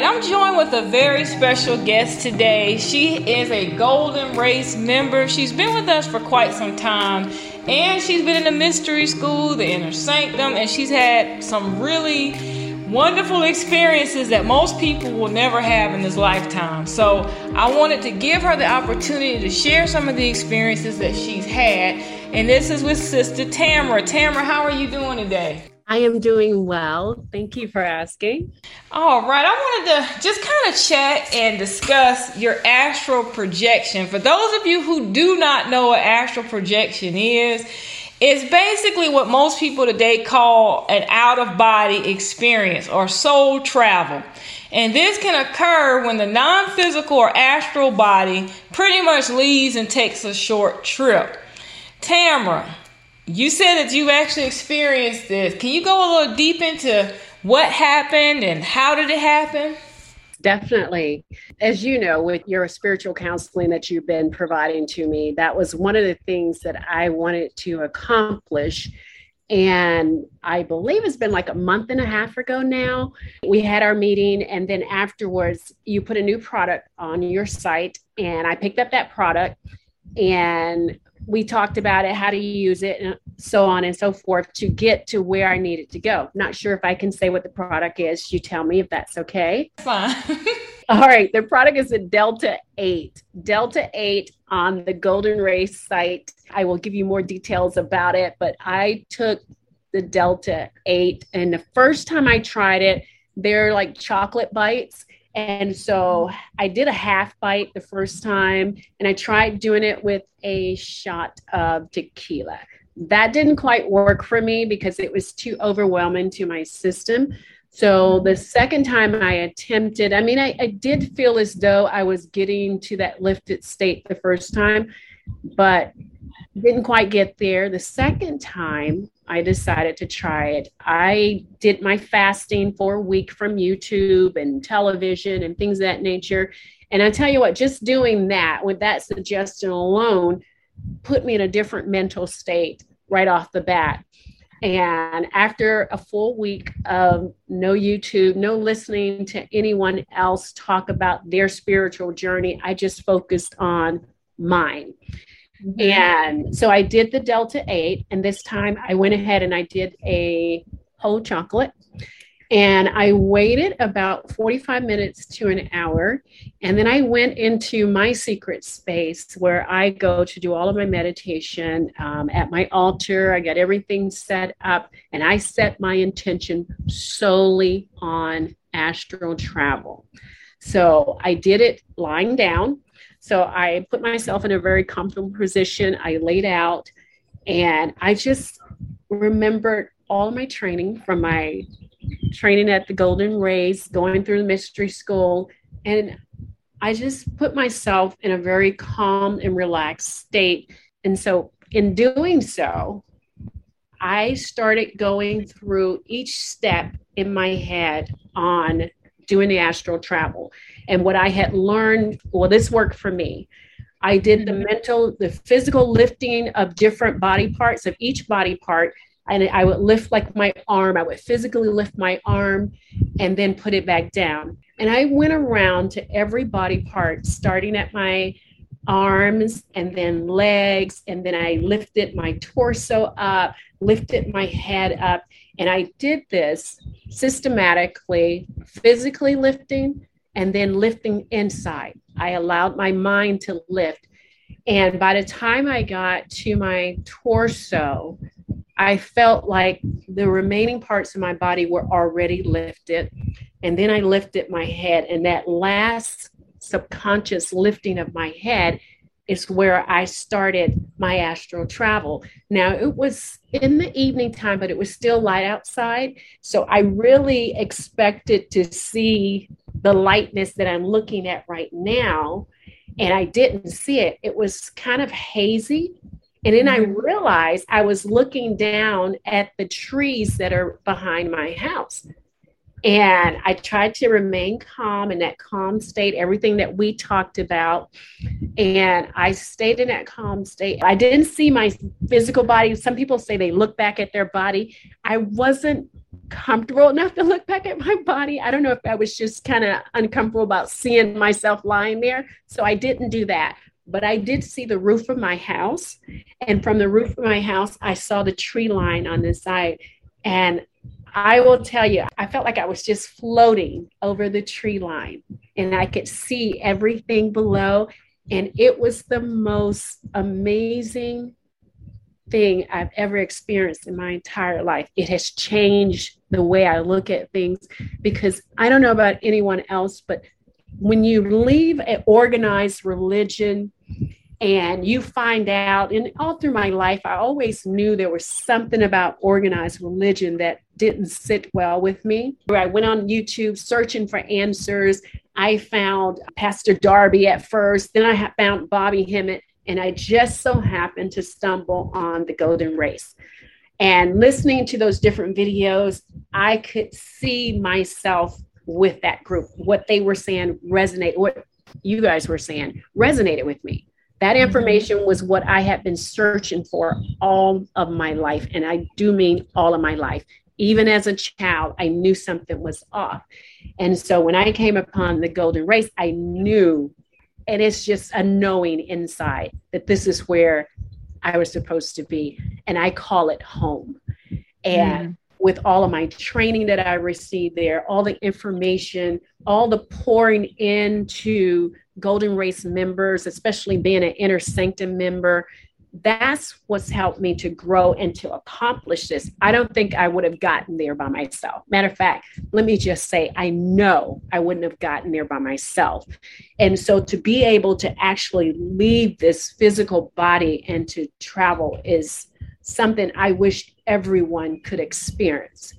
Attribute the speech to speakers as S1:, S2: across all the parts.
S1: I'm joined with a very special guest today. She is a Golden Race member. She's been with us for quite some time, and she's been in the mystery school, the inner sanctum, and she's had some really wonderful experiences that most people will never have in this lifetime. So, I wanted to give her the opportunity to share some of the experiences that she's had, and this is with Sister Tamara. Tamara, how are you doing today?
S2: I am doing well. Thank you for asking.
S1: All right. I wanted to just kind of chat and discuss your astral projection. For those of you who do not know what astral projection is, it's basically what most people today call an out of body experience or soul travel. And this can occur when the non physical or astral body pretty much leaves and takes a short trip. Tamara, you said that you actually experienced this. Can you go a little deep into what happened and how did it happen?
S2: Definitely. As you know, with your spiritual counseling that you've been providing to me, that was one of the things that I wanted to accomplish. And I believe it's been like a month and a half ago now. We had our meeting, and then afterwards, you put a new product on your site, and I picked up that product. And we talked about it, how to use it, and so on and so forth to get to where I needed to go. Not sure if I can say what the product is. You tell me if that's okay.
S1: Fine.
S2: All right. The product is a Delta 8. Delta 8 on the Golden Race site. I will give you more details about it, but I took the Delta 8, and the first time I tried it, they're like chocolate bites and so I did a half bite the first time, and I tried doing it with a shot of tequila. That didn't quite work for me because it was too overwhelming to my system. So the second time I attempted, I mean, I, I did feel as though I was getting to that lifted state the first time, but didn't quite get there. The second time, I decided to try it. I did my fasting for a week from YouTube and television and things of that nature. And I tell you what, just doing that with that suggestion alone put me in a different mental state right off the bat. And after a full week of no YouTube, no listening to anyone else talk about their spiritual journey, I just focused on mine. Mm-hmm. And so I did the Delta 8, and this time I went ahead and I did a whole chocolate. And I waited about 45 minutes to an hour. And then I went into my secret space where I go to do all of my meditation um, at my altar. I got everything set up, and I set my intention solely on astral travel. So I did it lying down. So I put myself in a very comfortable position. I laid out and I just remembered all my training from my training at the Golden Race, going through the mystery school. And I just put myself in a very calm and relaxed state. And so, in doing so, I started going through each step in my head on doing the astral travel and what I had learned. Well, this worked for me. I did the mm-hmm. mental, the physical lifting of different body parts of each body part. And I would lift like my arm, I would physically lift my arm and then put it back down. And I went around to every body part, starting at my arms and then legs. And then I lifted my torso up, lifted my head up. And I did this systematically, physically lifting and then lifting inside. I allowed my mind to lift. And by the time I got to my torso, I felt like the remaining parts of my body were already lifted. And then I lifted my head. And that last subconscious lifting of my head is where I started my astral travel. Now, it was in the evening time, but it was still light outside. So I really expected to see the lightness that I'm looking at right now. And I didn't see it. It was kind of hazy. And then I mm-hmm. realized I was looking down at the trees that are behind my house. And I tried to remain calm in that calm state, everything that we talked about. And I stayed in that calm state. I didn't see my physical body. Some people say they look back at their body. I wasn't comfortable enough to look back at my body. I don't know if I was just kind of uncomfortable about seeing myself lying there. So I didn't do that. But I did see the roof of my house. And from the roof of my house, I saw the tree line on the side. And I will tell you, I felt like I was just floating over the tree line and I could see everything below. And it was the most amazing thing I've ever experienced in my entire life. It has changed the way I look at things because I don't know about anyone else, but when you leave an organized religion and you find out and all through my life i always knew there was something about organized religion that didn't sit well with me. I went on youtube searching for answers i found pastor darby at first then i found bobby hemmitt and i just so happened to stumble on the golden race. And listening to those different videos i could see myself with that group. What they were saying resonate what you guys were saying resonated with me that mm-hmm. information was what I had been searching for all of my life. And I do mean all of my life. Even as a child, I knew something was off. And so when I came upon the golden race, I knew, and it's just a knowing inside that this is where I was supposed to be. And I call it home. And mm. with all of my training that I received there, all the information, all the pouring into Golden Race members, especially being an inner sanctum member, that's what's helped me to grow and to accomplish this. I don't think I would have gotten there by myself. Matter of fact, let me just say, I know I wouldn't have gotten there by myself. And so to be able to actually leave this physical body and to travel is something I wish everyone could experience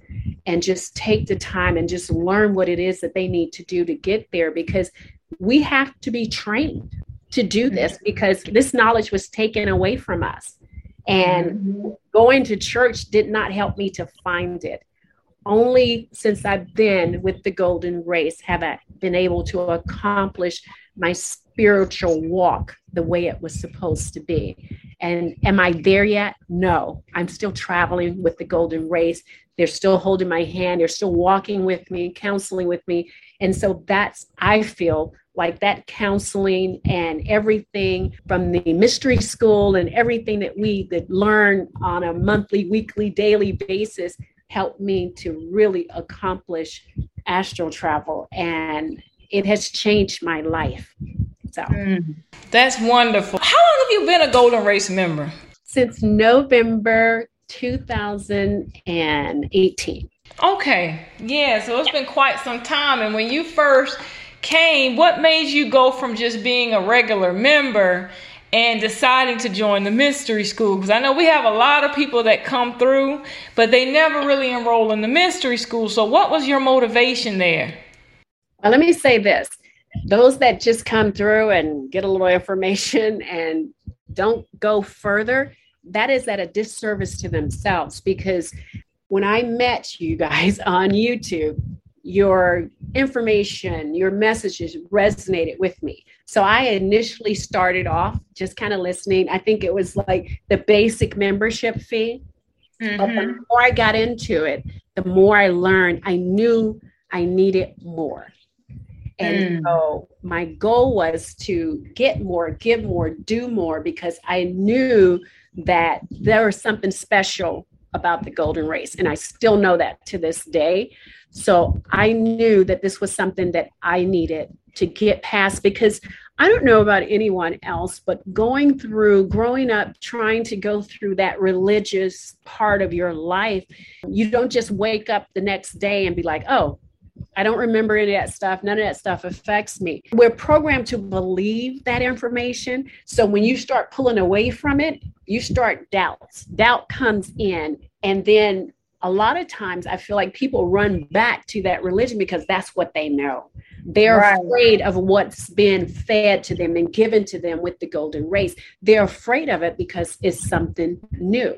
S2: and just take the time and just learn what it is that they need to do to get there because we have to be trained to do this because this knowledge was taken away from us. And mm-hmm. going to church did not help me to find it. Only since I've been with the Golden Race have I been able to accomplish my spiritual walk the way it was supposed to be. And am I there yet? No. I'm still traveling with the Golden Race. They're still holding my hand. They're still walking with me, counseling with me. And so that's, I feel, like that counseling and everything from the mystery school and everything that we that learn on a monthly weekly daily basis helped me to really accomplish astral travel. And it has changed my life. So. Mm,
S1: that's wonderful. How long have you been a golden race member?
S2: Since november 2018
S1: okay. Yeah so it's been quite some time. And when you first came, what made you go from just being a regular member and deciding to join the mystery school? Because I know we have a lot of people that come through, but they never really enroll in the mystery school. So, what was your motivation there?
S2: Well, let me say this those that just come through and get a little information and don't go further, that is at a disservice to themselves because when I met you guys on YouTube, your information, your messages resonated with me. So I initially started off just kind of listening. I think it was like the basic membership fee. Mm-hmm. But the mm-hmm. more I got into it, the more I learned, I knew I needed more. And mm. so my goal was to get more, give more, do more because I knew that there was something special about the golden race. And I still know that to this day. So I knew that this was something that I needed to get past because I don't know about anyone else, but going through growing up, trying to go through that religious part of your life, you don't just wake up the next day and be like, oh, I don't remember any of that stuff. None of that stuff affects me. We're programmed to believe that information. So when you start pulling away from it, you start doubts. Doubt comes in. And then a lot of times I feel like people run back to that religion because that's what they know. They're right. afraid of what's been fed to them and given to them with the golden race. They're afraid of it because it's something new.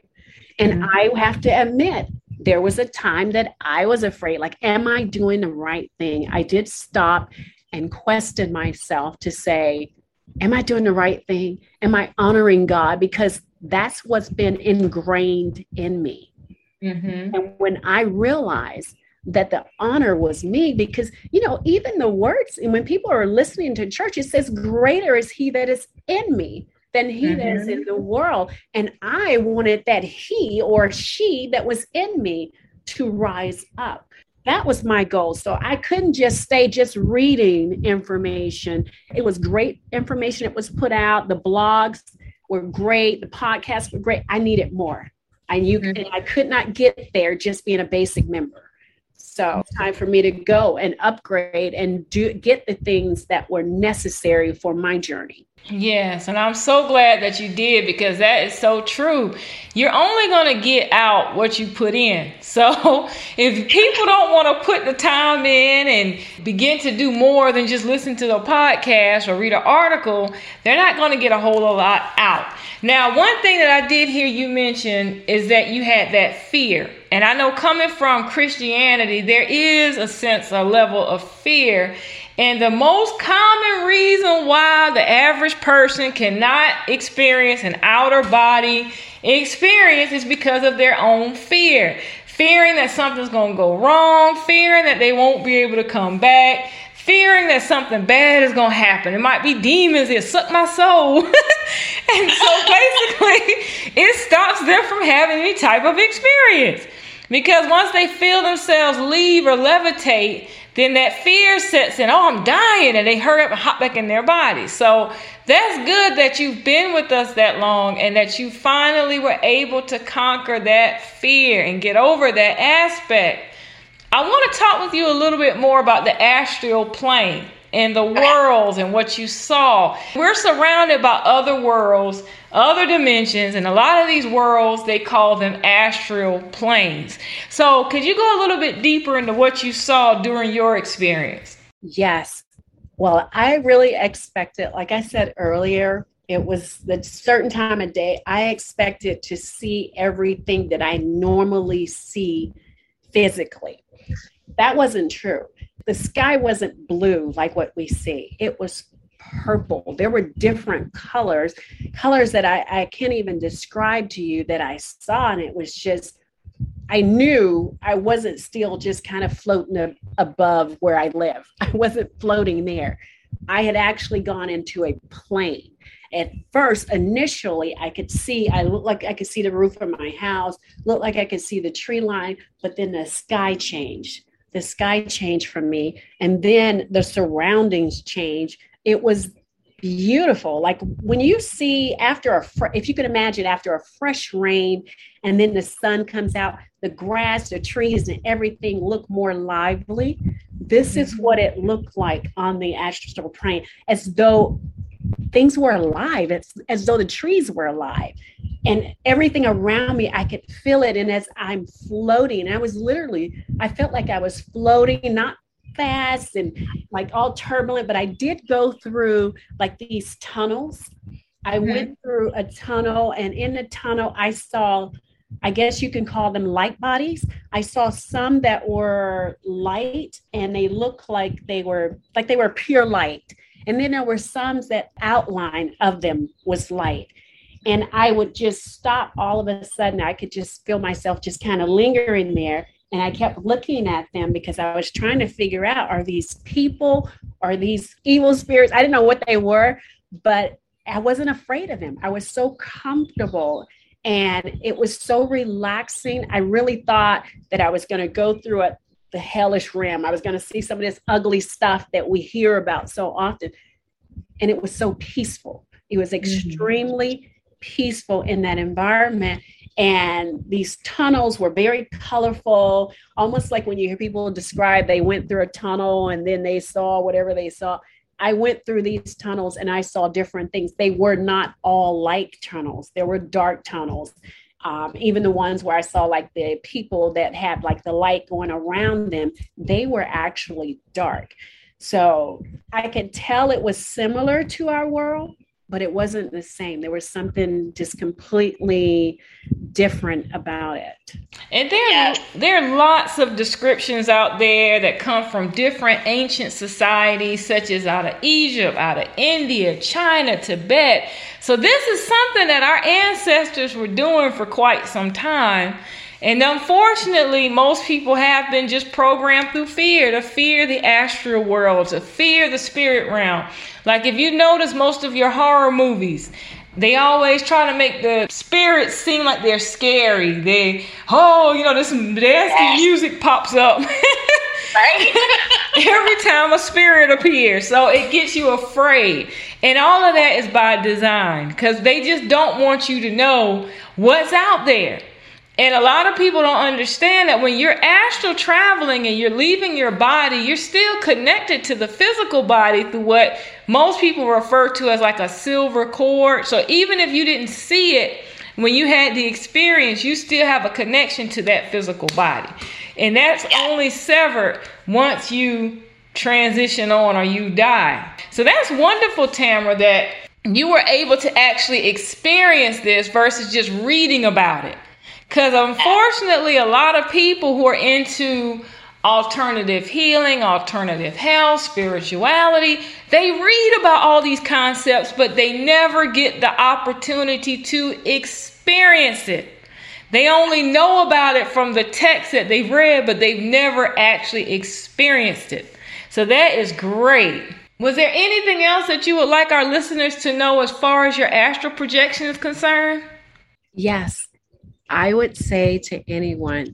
S2: And mm-hmm. I have to admit, there was a time that I was afraid like, am I doing the right thing? I did stop and question myself to say, am I doing the right thing? Am I honoring God? Because that's what's been ingrained in me Mm-hmm. And when I realized that the honor was me, because, you know, even the words, and when people are listening to church, it says, Greater is he that is in me than he mm-hmm. is in mm-hmm. the world. And I wanted that he or she that was in me to rise up. That was my goal. So I couldn't just stay just reading information. It was great information. It was put out. The blogs were great. The podcasts were great. I needed more. I knew mm-hmm. and I could not get there just being a basic member. So time for me to go and upgrade and do get the things that were necessary for my journey.
S1: Yes, and I'm so glad that you did because that is so true. You're only going to get out what you put in. So if people don't want to put the time in and begin to do more than just listen to the podcast or read an article, they're not going to get a whole lot out. Now, one thing that I did hear you mention is that you had that fear. And I know coming from Christianity, there is a sense, a level of fear. And the most common reason why the average person cannot experience an outer body experience is because of their own fear. Fearing that something's going to go wrong, fearing that they won't be able to come back, fearing that something bad is going to happen. It might be demons that suck my soul. and so basically, it stops them from having any type of experience. Because once they feel themselves leave or levitate, then that fear sets in, oh, I'm dying, and they hurry up and hop back in their body. So that's good that you've been with us that long and that you finally were able to conquer that fear and get over that aspect. I want to talk with you a little bit more about the astral plane and the worlds and what you saw. We're surrounded by other worlds, other dimensions, and a lot of these worlds, they call them astral planes. So, could you go a little bit deeper into what you saw during your experience?
S2: Yes. Well, I really expected, like I said earlier, it was the certain time of day I expected to see everything that I normally see physically. That wasn't true the sky wasn't blue like what we see. It was purple. There were different colors, colors that I, I can't even describe to you that I saw. And it was just, I knew I wasn't still just kind of floating above where I live. I wasn't floating there. I had actually gone into a plane. At first, initially, I could see, I looked like I could see the roof of my house, looked like I could see the tree line, but then the sky changed the sky changed from me and then the surroundings change it was beautiful. Like when you see after a fr- if you can imagine after a fresh rain and then the sun comes out the grass the trees and everything look more lively this is mm-hmm. what it looked like on the astral plane as though things were alive it's as though the trees were alive and everything around me i could feel it. And as i'm floating i was literally i felt like i was floating not fast and like all turbulent but i did go through like these tunnels. I mm-hmm. went through a tunnel and in the tunnel i saw i guess you can call them light bodies. I saw some that were light and they looked like they were like they were pure light. And then there were some that outline of them was light and I would just stop all of a sudden. I could just feel myself just kind of lingering there. And I kept looking at them because I was trying to figure out are these people, are these evil spirits? I didn't know what they were, but I wasn't afraid of them. I was so comfortable and it was so relaxing. I really thought that I was going to go through it, the hellish realm. I was going to see some of this ugly stuff that we hear about so often. And it was so peaceful. It was mm-hmm. extremely peaceful in that environment. And these tunnels were very colorful, almost like when you hear people describe they went through a tunnel and then they saw whatever they saw. I went through these tunnels and I saw different things. They were not all like tunnels, there were dark tunnels. Um, even the ones where I saw like the people that had like the light going around them, they were actually dark. So I could tell it was similar to our world, but it wasn't the same. There was something just completely different about it.
S1: And there, yes. there are lots of descriptions out there that come from different ancient societies, such as out of Egypt, out of India, China, Tibet. So this is something that our ancestors were doing for quite some time. And unfortunately, most people have been just programmed through fear to fear the astral world, to fear the spirit realm. Like if you notice most of your horror movies, they always try to make the spirits seem like they're scary. They, oh, you know, this nasty music pops up. Every time a spirit appears. So it gets you afraid. And all of that is by design because they just don't want you to know what's out there. And a lot of people don't understand that when you're astral traveling and you're leaving your body, you're still connected to the physical body through what most people refer to as like a silver cord. So even if you didn't see it when you had the experience, you still have a connection to that physical body. And that's only severed once you transition on or you die. So that's wonderful, Tamara, that you were able to actually experience this versus just reading about it. Because unfortunately, a lot of people who are into alternative healing, alternative health, spirituality, they read about all these concepts, but they never get the opportunity to experience it. They only know about it from the text that they've read, but they've never actually experienced it. So that is great. Was there anything else that you would like our listeners to know as far as your astral projection is concerned?
S2: Yes. I would say to anyone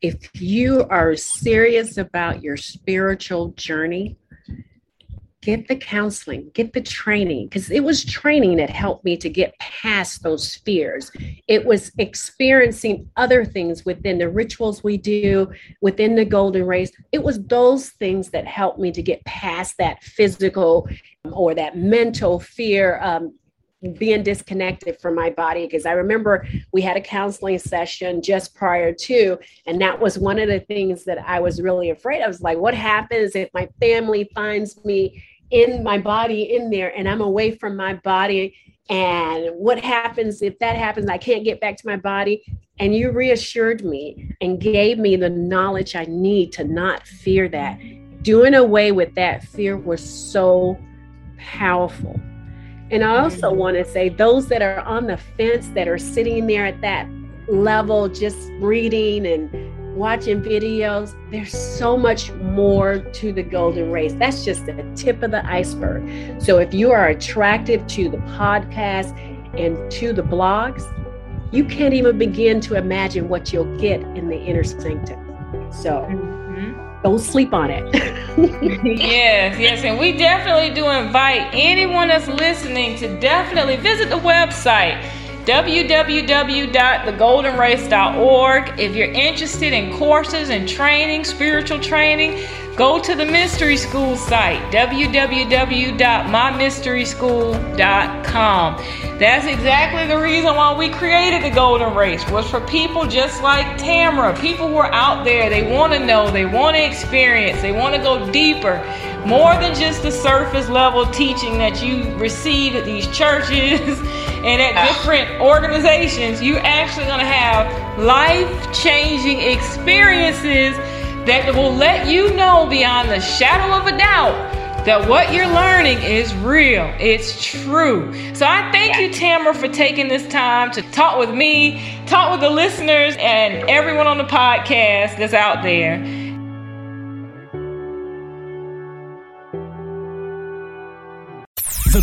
S2: if you are serious about your spiritual journey, get the counseling, get the training, because it was training that helped me to get past those fears. It was experiencing other things within the rituals we do, within the golden race. It was those things that helped me to get past that physical or that mental fear. Um, being disconnected from my body because I remember we had a counseling session just prior to, and that was one of the things that I was really afraid. I was like, what happens if my family finds me in my body in there and I'm away from my body. And what happens if that happens? I can't get back to my body. And you reassured me and gave me the knowledge I need to not fear that. Doing away with that fear was so powerful. And I also want to say, those that are on the fence, that are sitting there at that level, just reading and watching videos, there's so much more to the golden race. That's just the tip of the iceberg. So if you are attracted to the podcast and to the blogs, you can't even begin to imagine what you'll get in the inner sanctum. So mm-hmm. Don't sleep on it.
S1: yes, yes. And we definitely do invite anyone that's listening to definitely visit the website www.thegoldenrace.org. If you're interested in courses and training, spiritual training, go to the Mystery School site, www.mymysteryschool.com. That's exactly the reason why we created the Golden Race was for people just like Tamara, people who are out there, they want to know, they want to experience, they want to go deeper. More than just the surface level teaching that you receive at these churches and at different organizations. You're actually going to have life changing experiences that will let you know beyond the shadow of a doubt that what you're learning is real. It's true. So I thank you, Tamara, for taking this time to talk with me, talk with the listeners, and everyone on the podcast that's out there.
S3: The